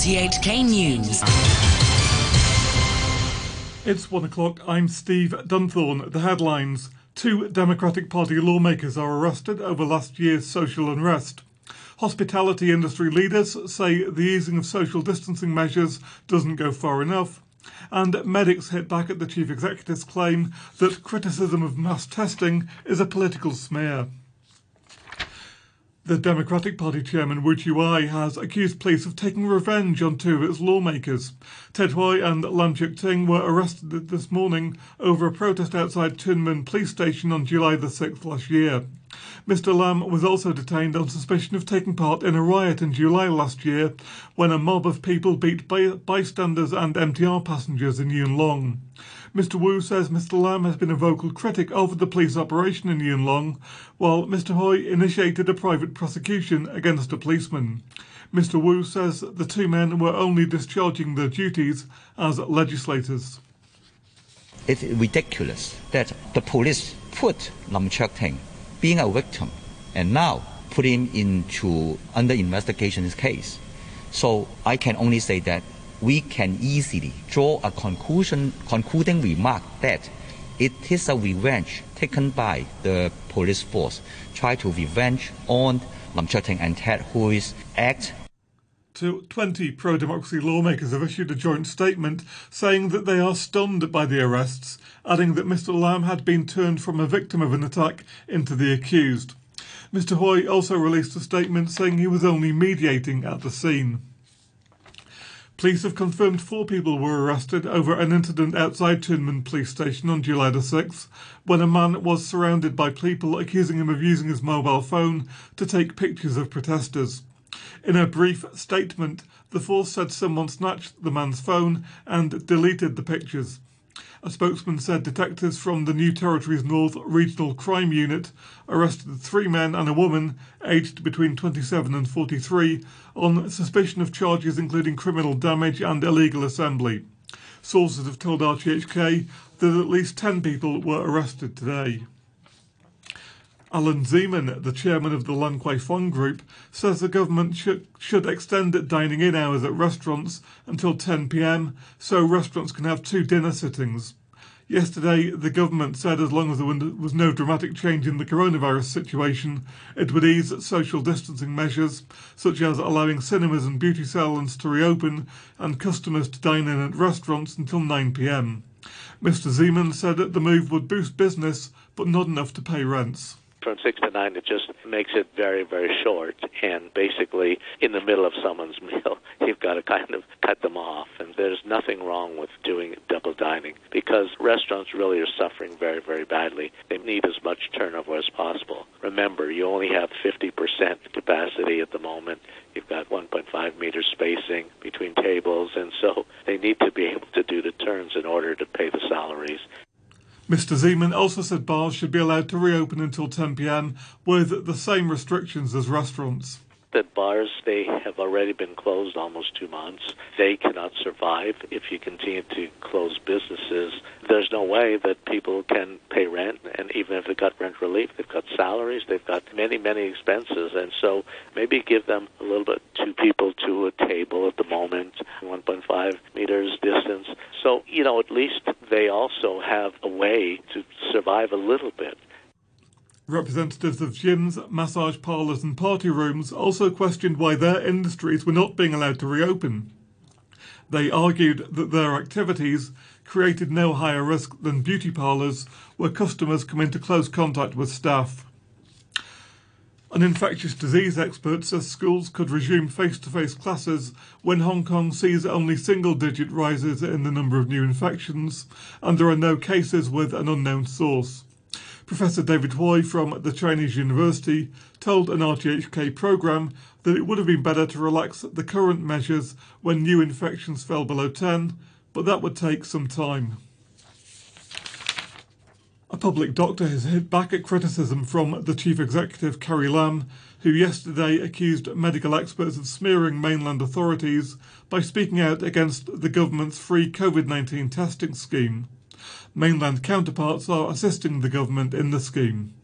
RTHK News. It's one o'clock. I'm Steve Dunthorne. The headlines. Two Democratic Party lawmakers are arrested over last year's social unrest. Hospitality industry leaders say the easing of social distancing measures doesn't go far enough. And medics hit back at the chief executive's claim that criticism of mass testing is a political smear. The Democratic Party chairman Wu Chi-wai has accused police of taking revenge on two of its lawmakers. Ted Hui and Lam Cheuk-ting were arrested this morning over a protest outside Tuen police station on July the 6th last year. Mr. Lam was also detained on suspicion of taking part in a riot in July last year when a mob of people beat by- bystanders and MTR passengers in Yuen Long. Mr. Wu says Mr. Lam has been a vocal critic of the police operation in Yuen Long, while Mr. Hui initiated a private prosecution against a policeman. Mr. Wu says the two men were only discharging their duties as legislators. It's ridiculous that the police put Lam Cheuk-ting being a victim and now put him into under investigation case. So I can only say that we can easily draw a conclusion, concluding remark that it is a revenge taken by the police force, try to revenge on Lam Cheuk-ting and Ted Hui's act to 20 pro democracy lawmakers have issued a joint statement saying that they are stunned by the arrests, adding that Mr. Lam had been turned from a victim of an attack into the accused. Mr. Hui also released a statement saying he was only mediating at the scene. Police have confirmed four people were arrested over an incident outside Tuen Mun police station on July the 6th when a man was surrounded by people accusing him of using his mobile phone to take pictures of protesters. In a brief statement, the force said someone snatched the man's phone and deleted the pictures. A spokesman said detectives from the New Territories North Regional Crime Unit arrested three men and a woman aged between 27 and 43 on suspicion of charges including criminal damage and illegal assembly. Sources have told RTHK that at least 10 people were arrested today. Alan Zeman, the chairman of the Lan Kwai Fong Group, says the government should, should extend dining in hours at restaurants until 10 pm so restaurants can have two dinner sittings. Yesterday, the government said as long as there was no dramatic change in the coronavirus situation, it would ease social distancing measures, such as allowing cinemas and beauty salons to reopen and customers to dine in at restaurants until 9 pm. Mr. Zeman said that the move would boost business, but not enough to pay rents from six to nine, it just makes it very, very short. And basically, in the middle of someone's meal, you've got to kind of cut them off. And there's nothing wrong with doing double dining because restaurants really are suffering very, very badly. They need as much turnover as possible. Remember, you only have 50% capacity at the moment. You've got 1.5 meter spacing between tables, and so they need to be able to do the turns in order to pay the salaries. Mr. Zeman also said bars should be allowed to reopen until 10 pm with the same restrictions as restaurants that bars they have already been closed almost two months. They cannot survive if you continue to close businesses. There's no way that people can pay rent, and even if they've got rent relief, they've got salaries, they've got many, many expenses, and so maybe give them a little bit two people to a table at the moment, 1.5 meters distance. So you know, at least they also have a way to survive a little bit. Representatives of gyms, massage parlours, and party rooms also questioned why their industries were not being allowed to reopen. They argued that their activities created no higher risk than beauty parlours, where customers come into close contact with staff. An infectious disease expert says schools could resume face to face classes when Hong Kong sees only single digit rises in the number of new infections and there are no cases with an unknown source. Professor David Hui from the Chinese University told an RTHK programme that it would have been better to relax the current measures when new infections fell below 10, but that would take some time. A public doctor has hit back at criticism from the chief executive, Carrie Lam, who yesterday accused medical experts of smearing mainland authorities by speaking out against the government's free COVID 19 testing scheme. Mainland counterparts are assisting the government in the scheme.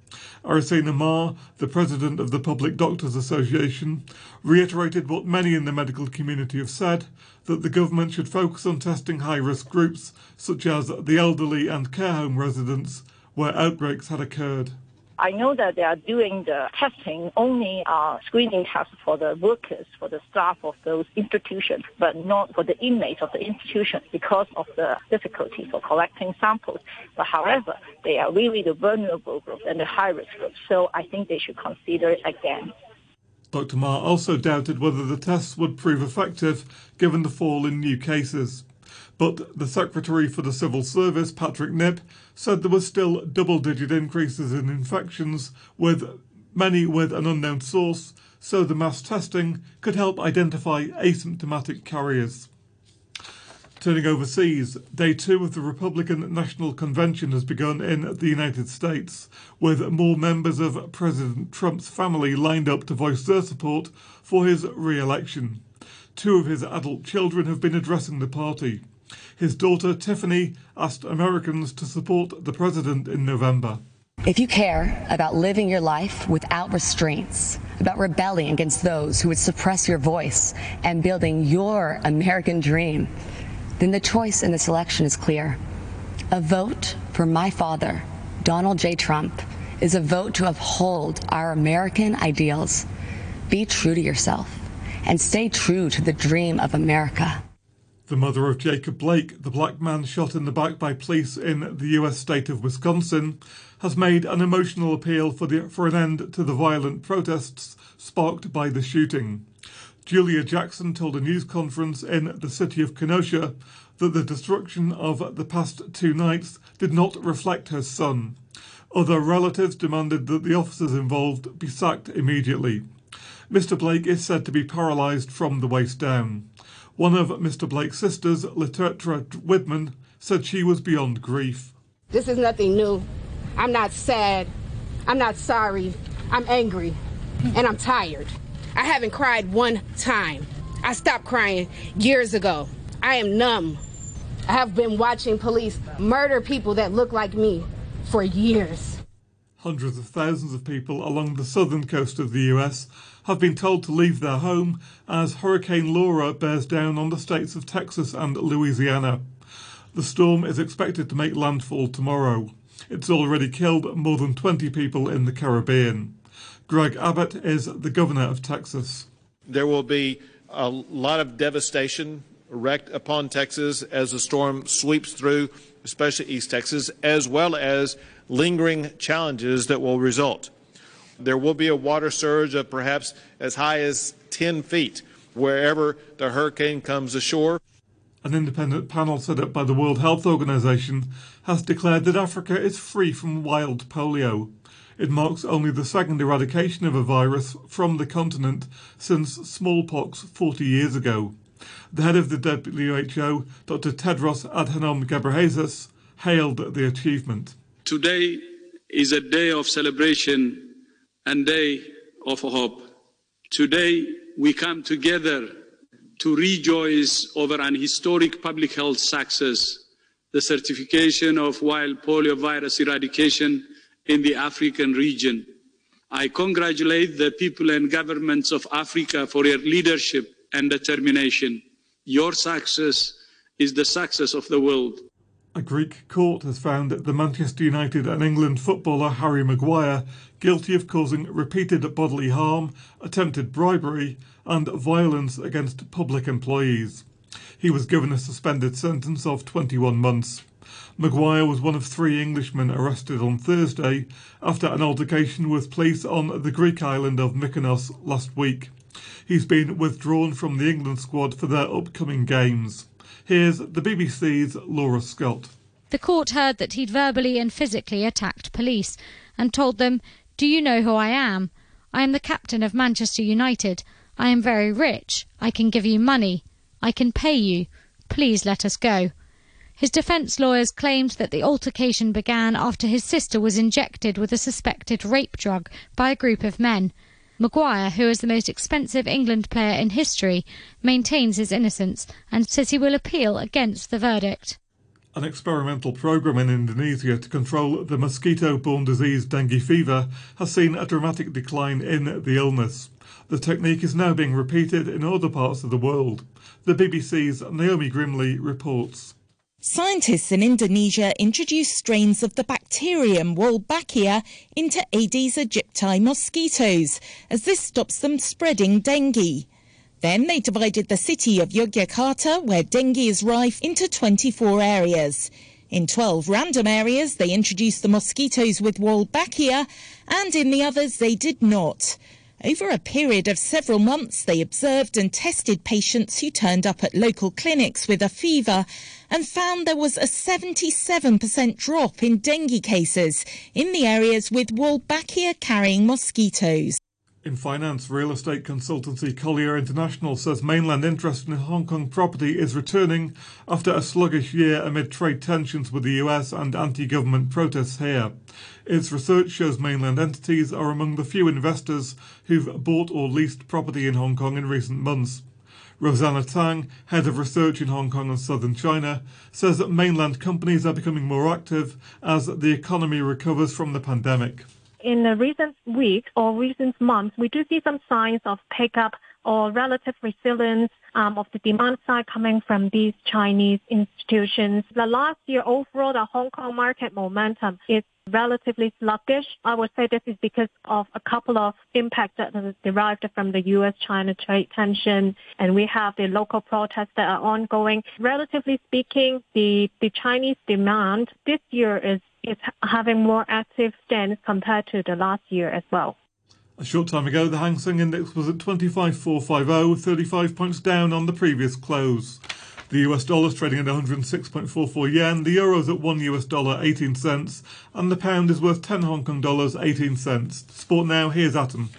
Arisina Ma, the president of the Public Doctors Association, reiterated what many in the medical community have said that the government should focus on testing high risk groups such as the elderly and care home residents where outbreaks had occurred. I know that they are doing the testing only uh, screening tests for the workers, for the staff of those institutions, but not for the inmates of the institution because of the difficulty for collecting samples. But however, they are really the vulnerable group and the high risk group. So I think they should consider it again. Dr. Ma also doubted whether the tests would prove effective given the fall in new cases. But the Secretary for the Civil Service, Patrick Nip, said there were still double digit increases in infections, with many with an unknown source, so the mass testing could help identify asymptomatic carriers. Turning overseas, day two of the Republican National Convention has begun in the United States, with more members of President Trump's family lined up to voice their support for his re election. Two of his adult children have been addressing the party. His daughter Tiffany asked Americans to support the president in November. If you care about living your life without restraints, about rebelling against those who would suppress your voice and building your American dream, then the choice in this election is clear. A vote for my father, Donald J. Trump, is a vote to uphold our American ideals. Be true to yourself and stay true to the dream of America. The mother of Jacob Blake, the black man shot in the back by police in the US state of Wisconsin, has made an emotional appeal for, the, for an end to the violent protests sparked by the shooting. Julia Jackson told a news conference in the city of Kenosha that the destruction of the past two nights did not reflect her son. Other relatives demanded that the officers involved be sacked immediately. Mr. Blake is said to be paralysed from the waist down. One of Mr. Blake's sisters, Letetra Widman, said she was beyond grief. This is nothing new. I'm not sad. I'm not sorry. I'm angry. And I'm tired. I haven't cried one time. I stopped crying years ago. I am numb. I have been watching police murder people that look like me for years. Hundreds of thousands of people along the southern coast of the US have been told to leave their home as Hurricane Laura bears down on the states of Texas and Louisiana. The storm is expected to make landfall tomorrow. It's already killed more than 20 people in the Caribbean. Greg Abbott is the governor of Texas. There will be a lot of devastation wreaked upon Texas as the storm sweeps through, especially East Texas, as well as lingering challenges that will result. There will be a water surge of perhaps as high as 10 feet wherever the hurricane comes ashore. An independent panel set up by the World Health Organization has declared that Africa is free from wild polio. It marks only the second eradication of a virus from the continent since smallpox 40 years ago. The head of the WHO, Dr. Tedros Adhanom Ghebreyesus, hailed the achievement. Today is a day of celebration and day of hope. Today, we come together to rejoice over an historic public health success, the certification of wild polio virus eradication in the African region. I congratulate the people and governments of Africa for your leadership and determination. Your success is the success of the world. A Greek court has found that the Manchester United and England footballer Harry Maguire guilty of causing repeated bodily harm, attempted bribery, and violence against public employees. He was given a suspended sentence of 21 months. Maguire was one of three Englishmen arrested on Thursday after an altercation with police on the Greek island of Mykonos last week. He's been withdrawn from the England squad for their upcoming games. Here's the BBC's Laura Scott. The court heard that he'd verbally and physically attacked police and told them, Do you know who I am? I am the captain of Manchester United. I am very rich. I can give you money. I can pay you. Please let us go. His defence lawyers claimed that the altercation began after his sister was injected with a suspected rape drug by a group of men. Maguire, who is the most expensive England player in history, maintains his innocence and says he will appeal against the verdict. An experimental program in Indonesia to control the mosquito borne disease dengue fever has seen a dramatic decline in the illness. The technique is now being repeated in other parts of the world. The BBC's Naomi Grimley reports. Scientists in Indonesia introduced strains of the bacterium Wolbachia into Aedes aegypti mosquitoes, as this stops them spreading dengue. Then they divided the city of Yogyakarta, where dengue is rife, into 24 areas. In 12 random areas, they introduced the mosquitoes with Wolbachia, and in the others, they did not. Over a period of several months, they observed and tested patients who turned up at local clinics with a fever and found there was a 77% drop in dengue cases in the areas with Wolbachia carrying mosquitoes. In finance, real estate consultancy Collier International says mainland interest in Hong Kong property is returning after a sluggish year amid trade tensions with the US and anti government protests here. Its research shows mainland entities are among the few investors who've bought or leased property in Hong Kong in recent months. Rosanna Tang, head of research in Hong Kong and southern China, says that mainland companies are becoming more active as the economy recovers from the pandemic in the recent weeks or recent months, we do see some signs of pickup or relative resilience um, of the demand side coming from these Chinese institutions. The last year overall, the Hong Kong market momentum is relatively sluggish. I would say this is because of a couple of impacts that are derived from the U.S.-China trade tension, and we have the local protests that are ongoing. Relatively speaking, the, the Chinese demand this year is is having more active stands compared to the last year as well. A short time ago, the Hang Seng Index was at 25,450, 35 points down on the previous close. The US dollar is trading at 106.44 yen, the euro is at 1 US dollar 18 cents, and the pound is worth 10 Hong Kong dollars 18 cents. Sport now, here's Adam.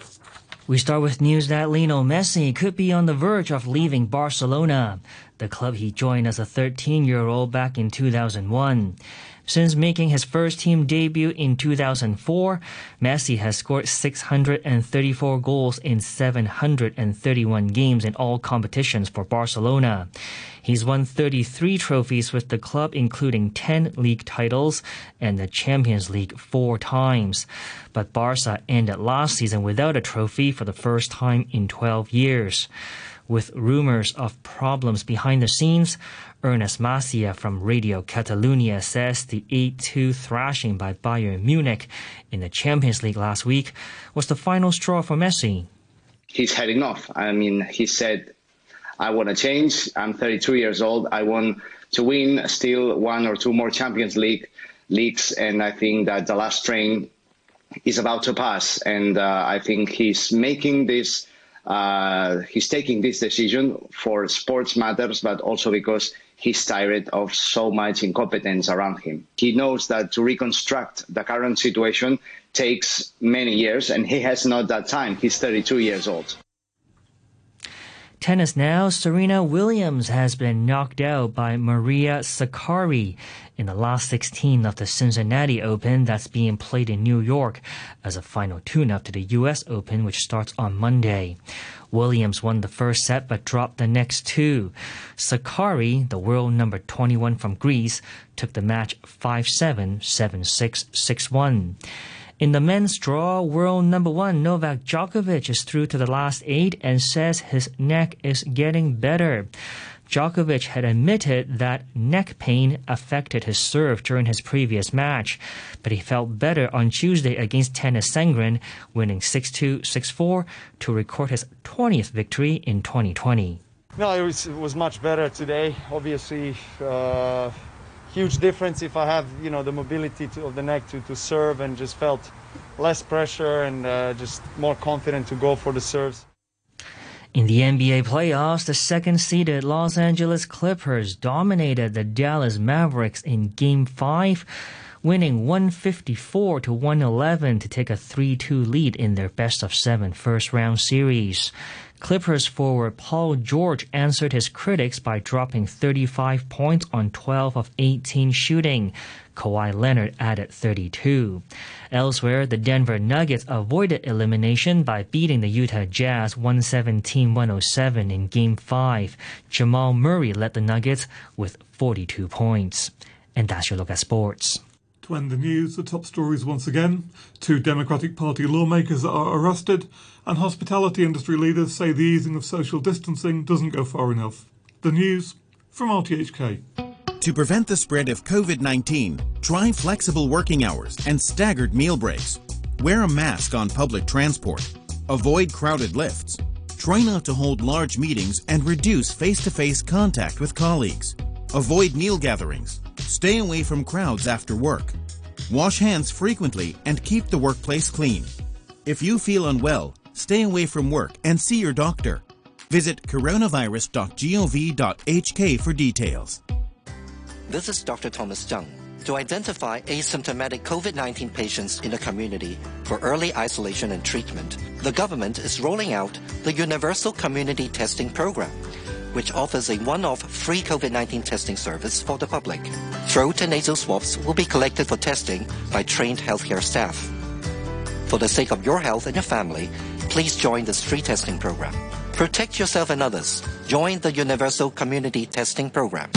We start with news that Lionel Messi could be on the verge of leaving Barcelona, the club he joined as a 13 year old back in 2001. Since making his first team debut in 2004, Messi has scored 634 goals in 731 games in all competitions for Barcelona. He's won 33 trophies with the club, including 10 league titles and the Champions League four times. But Barca ended last season without a trophy for the first time in 12 years. With rumors of problems behind the scenes, Ernest Macia from Radio Catalunya says the 8-2 thrashing by Bayern Munich in the Champions League last week was the final straw for Messi. He's heading off. I mean, he said, I want to change. I'm 32 years old. I want to win still one or two more Champions League leagues. And I think that the last train is about to pass. And uh, I think he's making this uh, he's taking this decision for sports matters, but also because he's tired of so much incompetence around him. He knows that to reconstruct the current situation takes many years, and he has not that time. He's 32 years old. Tennis now, Serena Williams has been knocked out by Maria Sakkari in the last 16 of the Cincinnati Open that's being played in New York as a final tune-up to the US Open which starts on Monday. Williams won the first set but dropped the next two. Sakkari, the world number 21 from Greece, took the match 5-7, 7-6, 6-1. In the men's draw, world number one Novak Djokovic is through to the last eight and says his neck is getting better. Djokovic had admitted that neck pain affected his serve during his previous match, but he felt better on Tuesday against Tennys Sandgren, winning 6-2, 6-4 to record his 20th victory in 2020. No, it was, it was much better today. Obviously, uh, huge difference if I have you know the mobility to, of the neck to, to serve and just felt less pressure and uh, just more confident to go for the serves. In the NBA playoffs, the second seeded Los Angeles Clippers dominated the Dallas Mavericks in Game 5, winning 154 to 111 to take a 3-2 lead in their best of seven first round series. Clippers forward Paul George answered his critics by dropping 35 points on 12 of 18 shooting. Kawhi Leonard added 32. Elsewhere, the Denver Nuggets avoided elimination by beating the Utah Jazz 117-107 in Game 5. Jamal Murray led the Nuggets with 42 points. And that's your look at sports. To end the news, the top stories once again. Two Democratic Party lawmakers are arrested, and hospitality industry leaders say the easing of social distancing doesn't go far enough. The news from RTHK. To prevent the spread of COVID 19, try flexible working hours and staggered meal breaks. Wear a mask on public transport. Avoid crowded lifts. Try not to hold large meetings and reduce face to face contact with colleagues. Avoid meal gatherings. Stay away from crowds after work. Wash hands frequently and keep the workplace clean. If you feel unwell, stay away from work and see your doctor. Visit coronavirus.gov.hk for details. This is Dr. Thomas Zhang. To identify asymptomatic COVID 19 patients in the community for early isolation and treatment, the government is rolling out the Universal Community Testing Program, which offers a one off free COVID 19 testing service for the public. Throat and nasal swabs will be collected for testing by trained healthcare staff. For the sake of your health and your family, please join this free testing program. Protect yourself and others. Join the Universal Community Testing Program.